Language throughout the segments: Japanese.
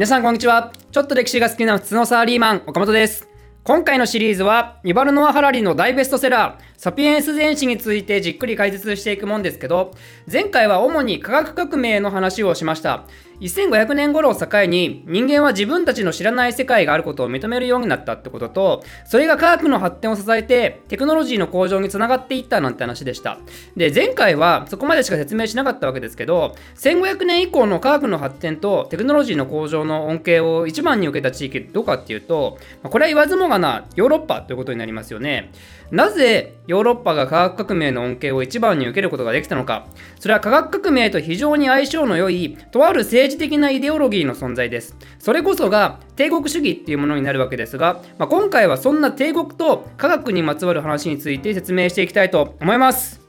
皆さんこんにちは。ちょっと歴史が好きな普通のサラリーマン岡本です。今回のシリーズはニバルノア・ハラリの大ベストセラーサピエンス全史についてじっくり解説していくもんですけど前回は主に科学革命の話をしました。1500年頃を境に人間は自分たちの知らない世界があることを認めるようになったってこととそれが科学の発展を支えてテクノロジーの向上につながっていったなんて話でした。で前回はそこまでしか説明しなかったわけですけど1500年以降の科学の発展とテクノロジーの向上の恩恵を一番に受けた地域どこかっていうとこれは言わずもがなヨーロッパということになりますよね。なぜヨーロッパが科学革命の恩恵を一番に受けることができたのか。それは科学革命と非常に相性の良いとある政治的なイデオロギーの存在です。それこそが帝国主義っていうものになるわけですが、まあ、今回はそんな帝国と科学にまつわる話について説明していきたいと思います。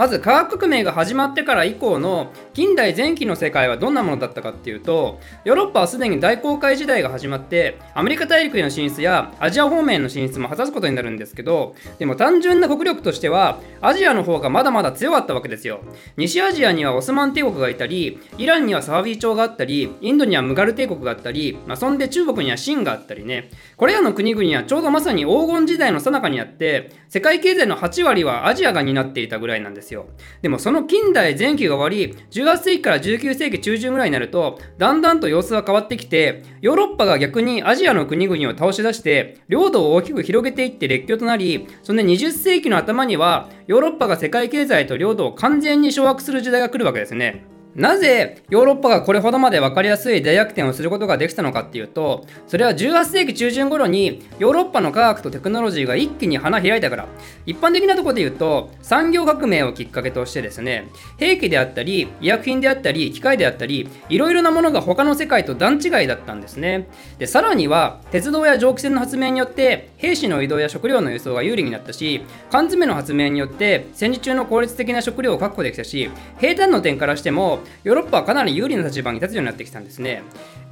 まず科学革命が始まってから以降の近代前期の世界はどんなものだったかっていうとヨーロッパはすでに大航海時代が始まってアメリカ大陸への進出やアジア方面の進出も果たすことになるんですけどでも単純な国力としてはアジアの方がまだまだ強かったわけですよ。西アジアにはオスマン帝国がいたりイランにはサワビー朝があったりインドにはムガル帝国があったり、まあ、そんで中国には清があったりね。これらの国々はちょうどまさに黄金時代の最中にあって世界経済の8割はアジアが担っていたぐらいなんですですよ。でもその近代前期が終わり、18世紀から19世紀中旬ぐらいになると、だんだんと様子が変わってきて、ヨーロッパが逆にアジアの国々を倒し出して、領土を大きく広げていって列強となり、その20世紀の頭には、ヨーロッパが世界経済と領土を完全に掌握する時代が来るわけですね。なぜヨーロッパがこれほどまで分かりやすい大逆転をすることができたのかっていうとそれは18世紀中旬頃にヨーロッパの科学とテクノロジーが一気に花開いたから。一般的なところで言うと産業革命をきっかけとしてですね兵器であったり医薬品であったり機械であったりいろいろなものが他の世界と段違いだったんですね。でさらには鉄道や蒸気船の発明によって兵士の移動や食料の輸送が有利になったし缶詰の発明によって戦時中の効率的な食料を確保できたし平坦の点からしてもヨーロッパはかなり有利な立場に立つようになってきたんですね。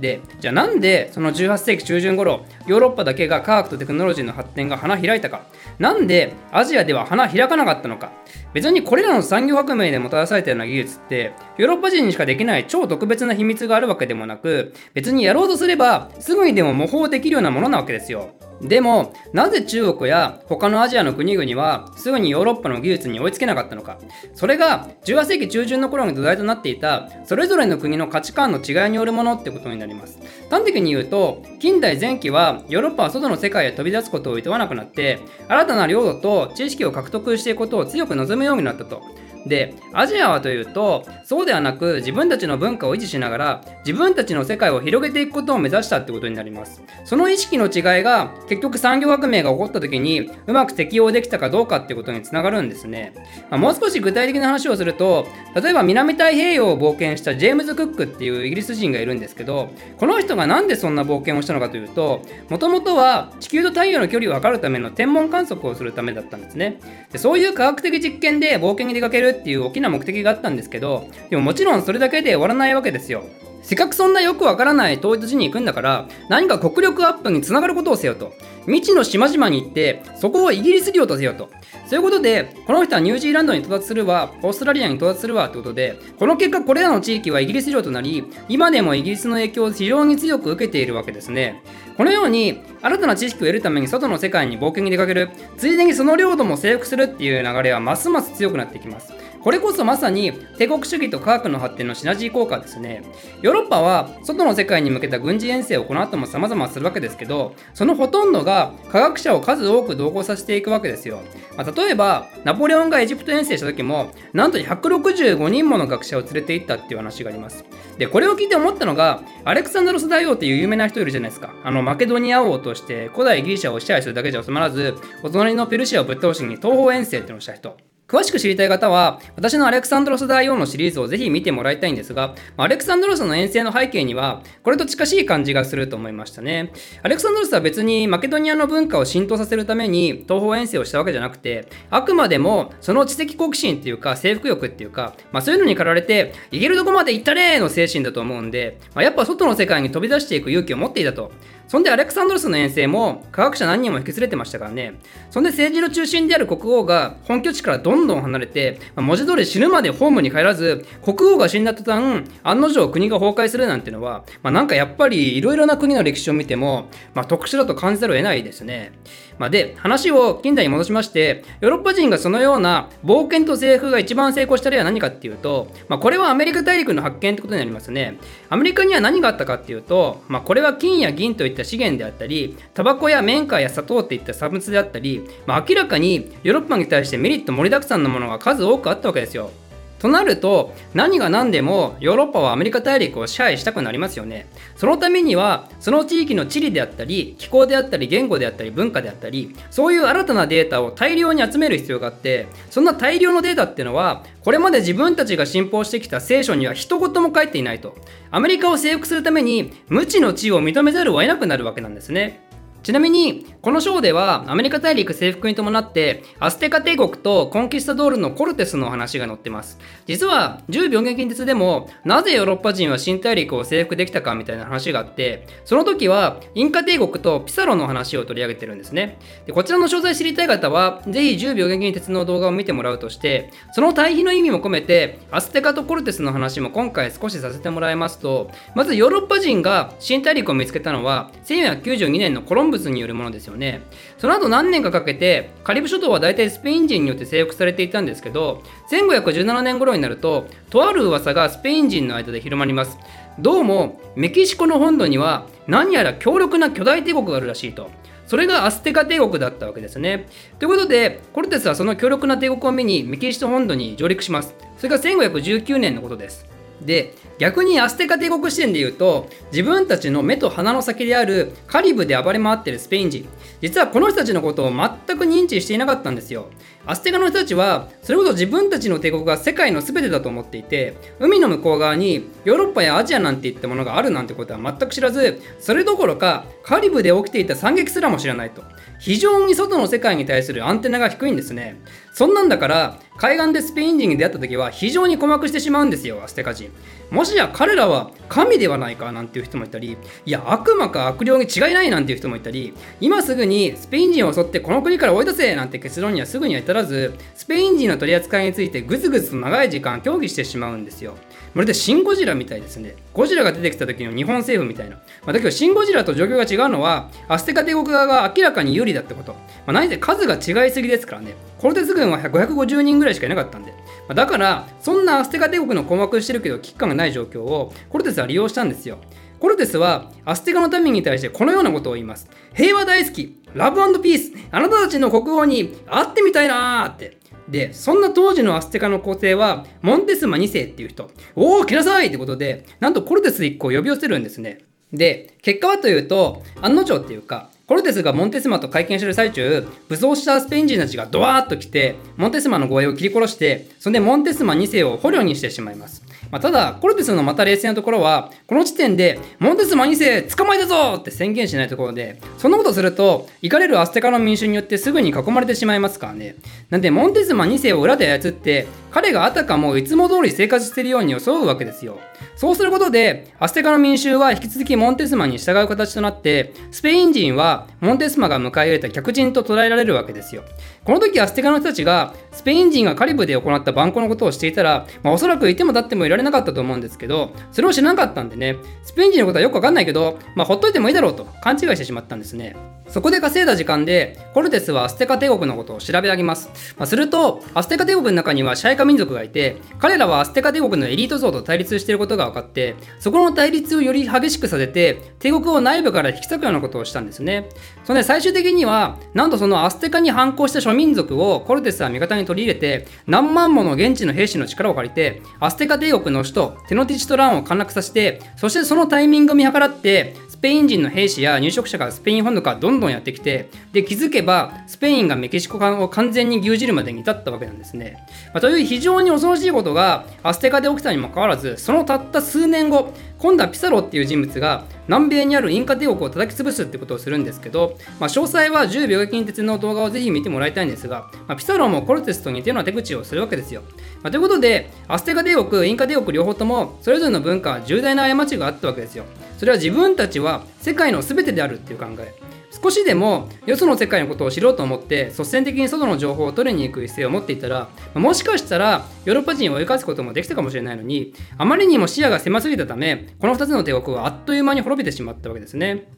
で、じゃあなんでその18世紀中旬頃、ヨーロッパだけが科学とテクノロジーの発展が花開いたか、なんでアジアでは花開かなかったのか、別にこれらの産業革命でもたらされたような技術って、ヨーロッパ人にしかできない超特別な秘密があるわけでもなく、別にやろうとすればすぐにでも模倣できるようなものなわけですよ。でもなぜ中国や他のアジアの国々はすぐにヨーロッパの技術に追いつけなかったのか。それが18世紀中旬の頃に土台となっていたそれぞれの国の価値観の違いによるものってことになります。端的に言うと近代前期はヨーロッパは外の世界へ飛び出すことを厭わなくなって新たな領土と知識を獲得していくことを強く望むようになったと。でアジアはというとそうではなく自分たちの文化を維持しながら自分たちの世界を広げていくことを目指したってことになります。その意識の違いが結局産業革命が起こった時にうまく適用できたかどうかってことにつながるんですね、まあ、もう少し具体的な話をすると例えば南太平洋を冒険したジェームズ・クックっていうイギリス人がいるんですけどこの人が何でそんな冒険をしたのかというともともとは地球と太陽の距離を測るための天文観測をするためだったんですね。でそういう科学的実験で冒険に出かけるっていう大きな目的があったんですけどでももちろんそれだけで終わらないわけですよ。せっかくそんなよくわからない統一地に行くんだから何か国力アップにつながることをせよと。未知の島々に行ってそこをイギリス領とせよと。そういうことでこの人はニュージーランドに到達するわ。オーストラリアに到達するわってことでこの結果これらの地域はイギリス領となり今でもイギリスの影響を非常に強く受けているわけですね。このように新たな知識を得るために外の世界に冒険に出かける。ついでにその領土も征服するっていう流れはますます強くなってきます。これこそまさに帝国主義と科学の発展のシナジー効果ですね。ヨーロッパは外の世界に向けた軍事遠征をこの後も様々するわけですけど、そのほとんどが科学者を数多く同行させていくわけですよ。まあ、例えば、ナポレオンがエジプト遠征した時も、なんと165人もの学者を連れて行ったっていう話があります。で、これを聞いて思ったのが、アレクサンドロス大王っていう有名な人いるじゃないですか。あの、マケドニア王として古代ギリシャを支配するだけじゃ収まらず、お隣のペルシアをぶっ倒しに東方遠征ってのをした人。詳しく知りたい方は、私のアレクサンドロス大王のシリーズをぜひ見てもらいたいんですが、アレクサンドロスの遠征の背景には、これと近しい感じがすると思いましたね。アレクサンドロスは別にマケドニアの文化を浸透させるために東方遠征をしたわけじゃなくて、あくまでもその知的好奇心っていうか、征服欲っていうか、まあ、そういうのに駆られて、行けるとこまで行ったれーの精神だと思うんで、まあ、やっぱ外の世界に飛び出していく勇気を持っていたと。そんでアレクサンドロスの遠征も科学者何人も引き連れてましたからね。そんで政治の中心である国王が本拠地からどんどん離れて、まあ、文字通り死ぬまでホームに帰らず、国王が死んだ途端、案の定国が崩壊するなんてのは、まあ、なんかやっぱりいろいろな国の歴史を見ても、まあ、特殊だと感じざるを得ないですね。まあ、で、話を近代に戻しまして、ヨーロッパ人がそのような冒険と征服が一番成功した例は何かっていうと、まあ、これはアメリカ大陸の発見ってことになりますね。アメリカには何があったかっていうと、まあ、これは金や銀といった資源であったり、タバコや綿花や砂糖っていった産物であったり、まあ、明らかにヨーロッパに対してメリット盛りだくさんのものが数多くあったわけですよ。となると何が何でもヨーロッパはアメリカ大陸を支配したくなりますよね。そのためにはその地域の地理であったり気候であったり言語であったり文化であったりそういう新たなデータを大量に集める必要があってそんな大量のデータっていうのはこれまで自分たちが信奉してきた聖書には一言も書いていないと。アメリカを征服するために無知の地を認めざるを得なくなるわけなんですね。ちなみに、この章ではアメリカ大陸征服に伴って、アステカ帝国とコンキスタドールのコルテスの話が載ってます。実は、10秒現近鉄でも、なぜヨーロッパ人は新大陸を征服できたかみたいな話があって、その時は、インカ帝国とピサロの話を取り上げてるんですね。でこちらの詳細知りたい方は、ぜひ10秒現近鉄の動画を見てもらうとして、その対比の意味も込めて、アステカとコルテスの話も今回少しさせてもらいますと、まずヨーロッパ人が新大陸を見つけたのは、1492年のコロンブスによるものですよね。その後何年かかけて、カリブ諸島は大体スペイン人によって征服されていたんですけど、1517年頃になると、とある噂がスペイン人の間で広まります。どうも、メキシコの本土には何やら強力な巨大帝国があるらしいと。それがアステカ帝国だったわけですね。ということで、コルテスはその強力な帝国を見にメキシコ本土に上陸します。それが1519年のことです。で逆にアステカ帝国視点で言うと自分たちの目と鼻の先であるカリブで暴れ回ってるスペイン人実はこの人たちのことを全く認知していなかったんですよ。アステカの人たちはそれこそ自分たちの帝国が世界の全てだと思っていて海の向こう側にヨーロッパやアジアなんていったものがあるなんてことは全く知らずそれどころかカリブで起きていた惨劇すらも知らないと。非常に外の世界に対するアンテナが低いんですね。そんなんだから海岸でスペイン人に出会った時は非常に困惑してしまうんですよアステカ人。もしや彼らは神ではないかなんていう人もいたりいや悪魔か悪霊に違いないなんていう人もいたり今すぐにスペイン人を襲ってこの国から追い出せなんて結論にはすぐには至らずスペイン人の取り扱いについてぐずぐずと長い時間協議してしまうんですよ。まるでシン・ゴジラみたいですね。ゴジラが出てきた時の日本政府みたいな、まあ、だけどシン・ゴジラと状況が違うのはアステカ帝国側が明らかに有利だってこと、まあ、何せ数が違いすぎですからね。コルテス軍は550人ぐらいしかいなかったんで。まあだからそんなアステカ帝国の困惑してるけど危機感がない状況をコルテスは利用したんですよ。コルテスはアステカの民に対してこのようなことを言います。平和大好きラブピースあなたたちの国王に会ってみたいなーって。でそんな当時のアステカの皇帝はモンテスマ2世っていう人。おお来なさいってことでなんとコルテス1個呼び寄せるんですね。で結果はというと案の定っていうかコルテスがモンテスマと会見してる最中、武装したスペイン人たちがドワーッと来て、モンテスマの護衛を切り殺して、そんでモンテスマ2世を捕虜にしてしまいます。まあ、ただ、コルテスのまた冷静なところは、この時点で、モンテスマ2世捕まえたぞって宣言しないところで、そんなことすると、怒れるアステカの民衆によってすぐに囲まれてしまいますからね。なんで、モンテスマ2世を裏で操って、彼があたかもいつも通り生活しているように装うわけですよ。そうすることで、アステカの民衆は引き続きモンテスマに従う形となって、スペイン人はモンテスマが迎え入れた客人と捉えられるわけですよ。この時アステカの人たちが、スペイン人がカリブで行った蛮行のことを知っていたら、まあ、おそらくいても立ってもいられなかったと思うんですけど、それを知らなかったんでね、スペイン人のことはよくわかんないけど、まあ、ほっといてもいいだろうと勘違いしてしまったんですね。そこで稼いだ時間で、コルテスはアステカ帝国のことを調べ上げます。まあ、すると、アステカ帝国の中には支配下民族がいて、彼らはアステカ帝国のエリート層と対立していることが分かって、そこの対立をより激しくさせて、帝国を内部から引き裂くようなことをしたんですね。それで最終的には、なんとそのアステカに反抗した諸民族をコルテスは味方に取り入れて、何万もの現地の兵士の力を借りて、アステカ帝国の首都テノチティトランを陥落させて、そしてそのタイミングを見計らって、スペイン人の兵士や入植者がスペイン本土からどんどんやってきて、で、気づけば、スペインがメキシコを完全に牛耳るまでに至ったわけなんですね。まあ、という非常に恐ろしいことが、アステカで起きたにもかかわらず、そのたった数年後、今度はピサロっていう人物が南米にあるインカ帝国を叩き潰すってことをするんですけど、まあ、詳細は10秒近鉄の動画をぜひ見てもらいたいんですが、まあ、ピサロもコルテスと似たような手口をするわけですよ。まあ、ということで、アステカ帝国、インカ帝国両方ともそれぞれの文化は重大な過ちがあったわけですよ。それは自分たちは世界の全てであるっていう考え少しでもよその世界のことを知ろうと思って率先的に外の情報を取りに行く姿勢を持っていたらもしかしたらヨーロッパ人を生かすこともできたかもしれないのにあまりにも視野が狭すぎたためこの2つの帝国はあっという間に滅びてしまったわけですね。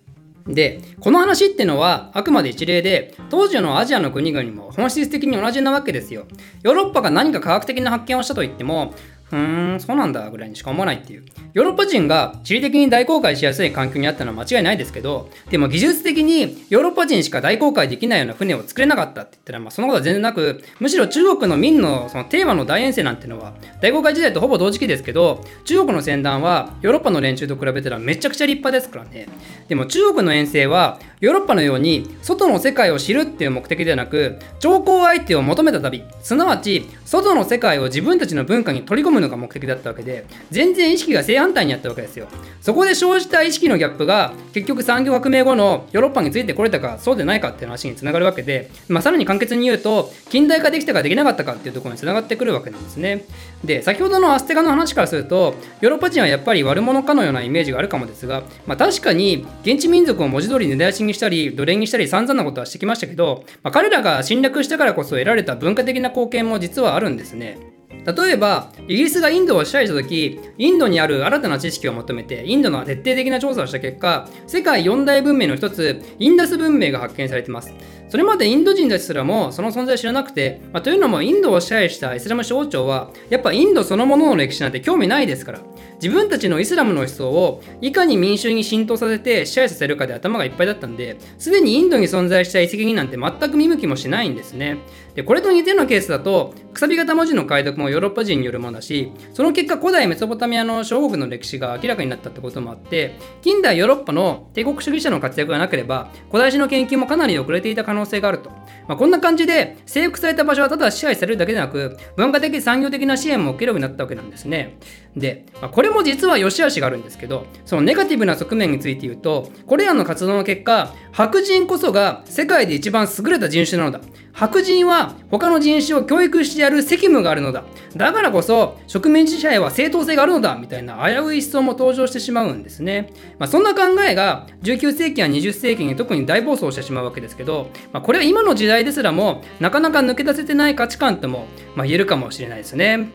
でこの話ってのはあくまで一例で当時のアジアの国々も本質的に同じなわけですよヨーロッパが何か科学的な発見をしたと言ってもふーん、そうなんだぐらいにしか思わないっていう。ヨーロッパ人が地理的に大公開しやすい環境にあったのは間違いないですけど、でも技術的にヨーロッパ人しか大公開できないような船を作れなかったって言ったら、まあそのことは全然なく、むしろ中国の民のそのテーマの大遠征なんてのは、大公開時代とほぼ同時期ですけど、中国の船団はヨーロッパの連中と比べたらめちゃくちゃ立派ですからね。でも中国の遠征は、ヨーロッパのように外の世界を知るっていう目的ではなく、兆候相手を求めた旅、すなわち外の世界を自分たちの文化に取り込むのが目的だったわけで全然意識が正反対にあったわけですよ。そこで生じた意識のギャップが結局産業革命後のヨーロッパについてこれたかそうでないかっていう話につながるわけで、まあ、さらに簡潔に言うと近代化できたかできなかったかっていうところにつながってくるわけなんですね。で先ほどのアステガの話からするとヨーロッパ人はやっぱり悪者かのようなイメージがあるかもですが、まあ、確かに現地民族を文字通り根絶やしにしたり奴隷にしたり散々なことはしてきましたけど、まあ、彼らが侵略したからこそ得られた文化的な貢献も実はあるんですね。例えば、イギリスがインドを支配した時、インドにある新たな知識を求めて、インドの徹底的な調査をした結果、世界四大文明の一つ、インダス文明が発見されています。それまでインド人たちすらもその存在を知らなくて、まあ、というのもインドを支配したイスラム省庁は、やっぱインドそのものの歴史なんて興味ないですから、自分たちのイスラムの思想をいかに民衆に浸透させて支配させるかで頭がいっぱいだったんで、すでにインドに存在した遺跡になんて全く見向きもしないんですね。でこれと似たようなケースだと、くさび型文字の解読もヨーロッパ人によるものだし、その結果古代メソポタミアの小国の歴史が明らかになったってこともあって、近代ヨーロッパの帝国主義者の活躍がなければ、古代史の研究もかなり遅れていた可能性があると。まあ、こんな感じで、征服された場所はただ支配されるだけでなく、文化的産業的な支援も受けるようになったわけなんですね。で、まあ、これも実は良し悪しがあるんですけど、そのネガティブな側面について言うと、これらの活動の結果、白人こそが世界で一番優れた人種なのだ。白人は他の人種を教育してやる責務があるのだ。だからこそ植民地支配は正当性があるのだみたいな危うい思想も登場してしまうんですね。まあ、そんな考えが19世紀や20世紀に特に大暴走してしまうわけですけど、まあ、これは今の時代ですらもなかなか抜け出せてない価値観とも、ま、言えるかもしれないですね。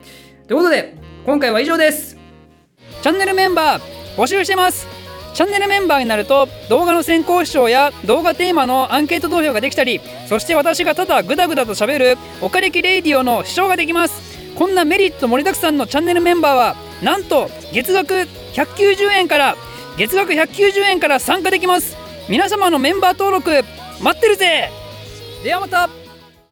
ということで今回は以上です。チャンネルメンバー募集してます。チャンネルメンバーになると動画の先行視聴や動画テーマのアンケート投票ができたりそして私がただグダグダと喋るおかれきレイディオの視聴ができます。こんなメリット盛りだくさんのチャンネルメンバーはなんと月額190円から月額190円から参加できます。皆様のメンバー登録待ってるぜ。ではまた。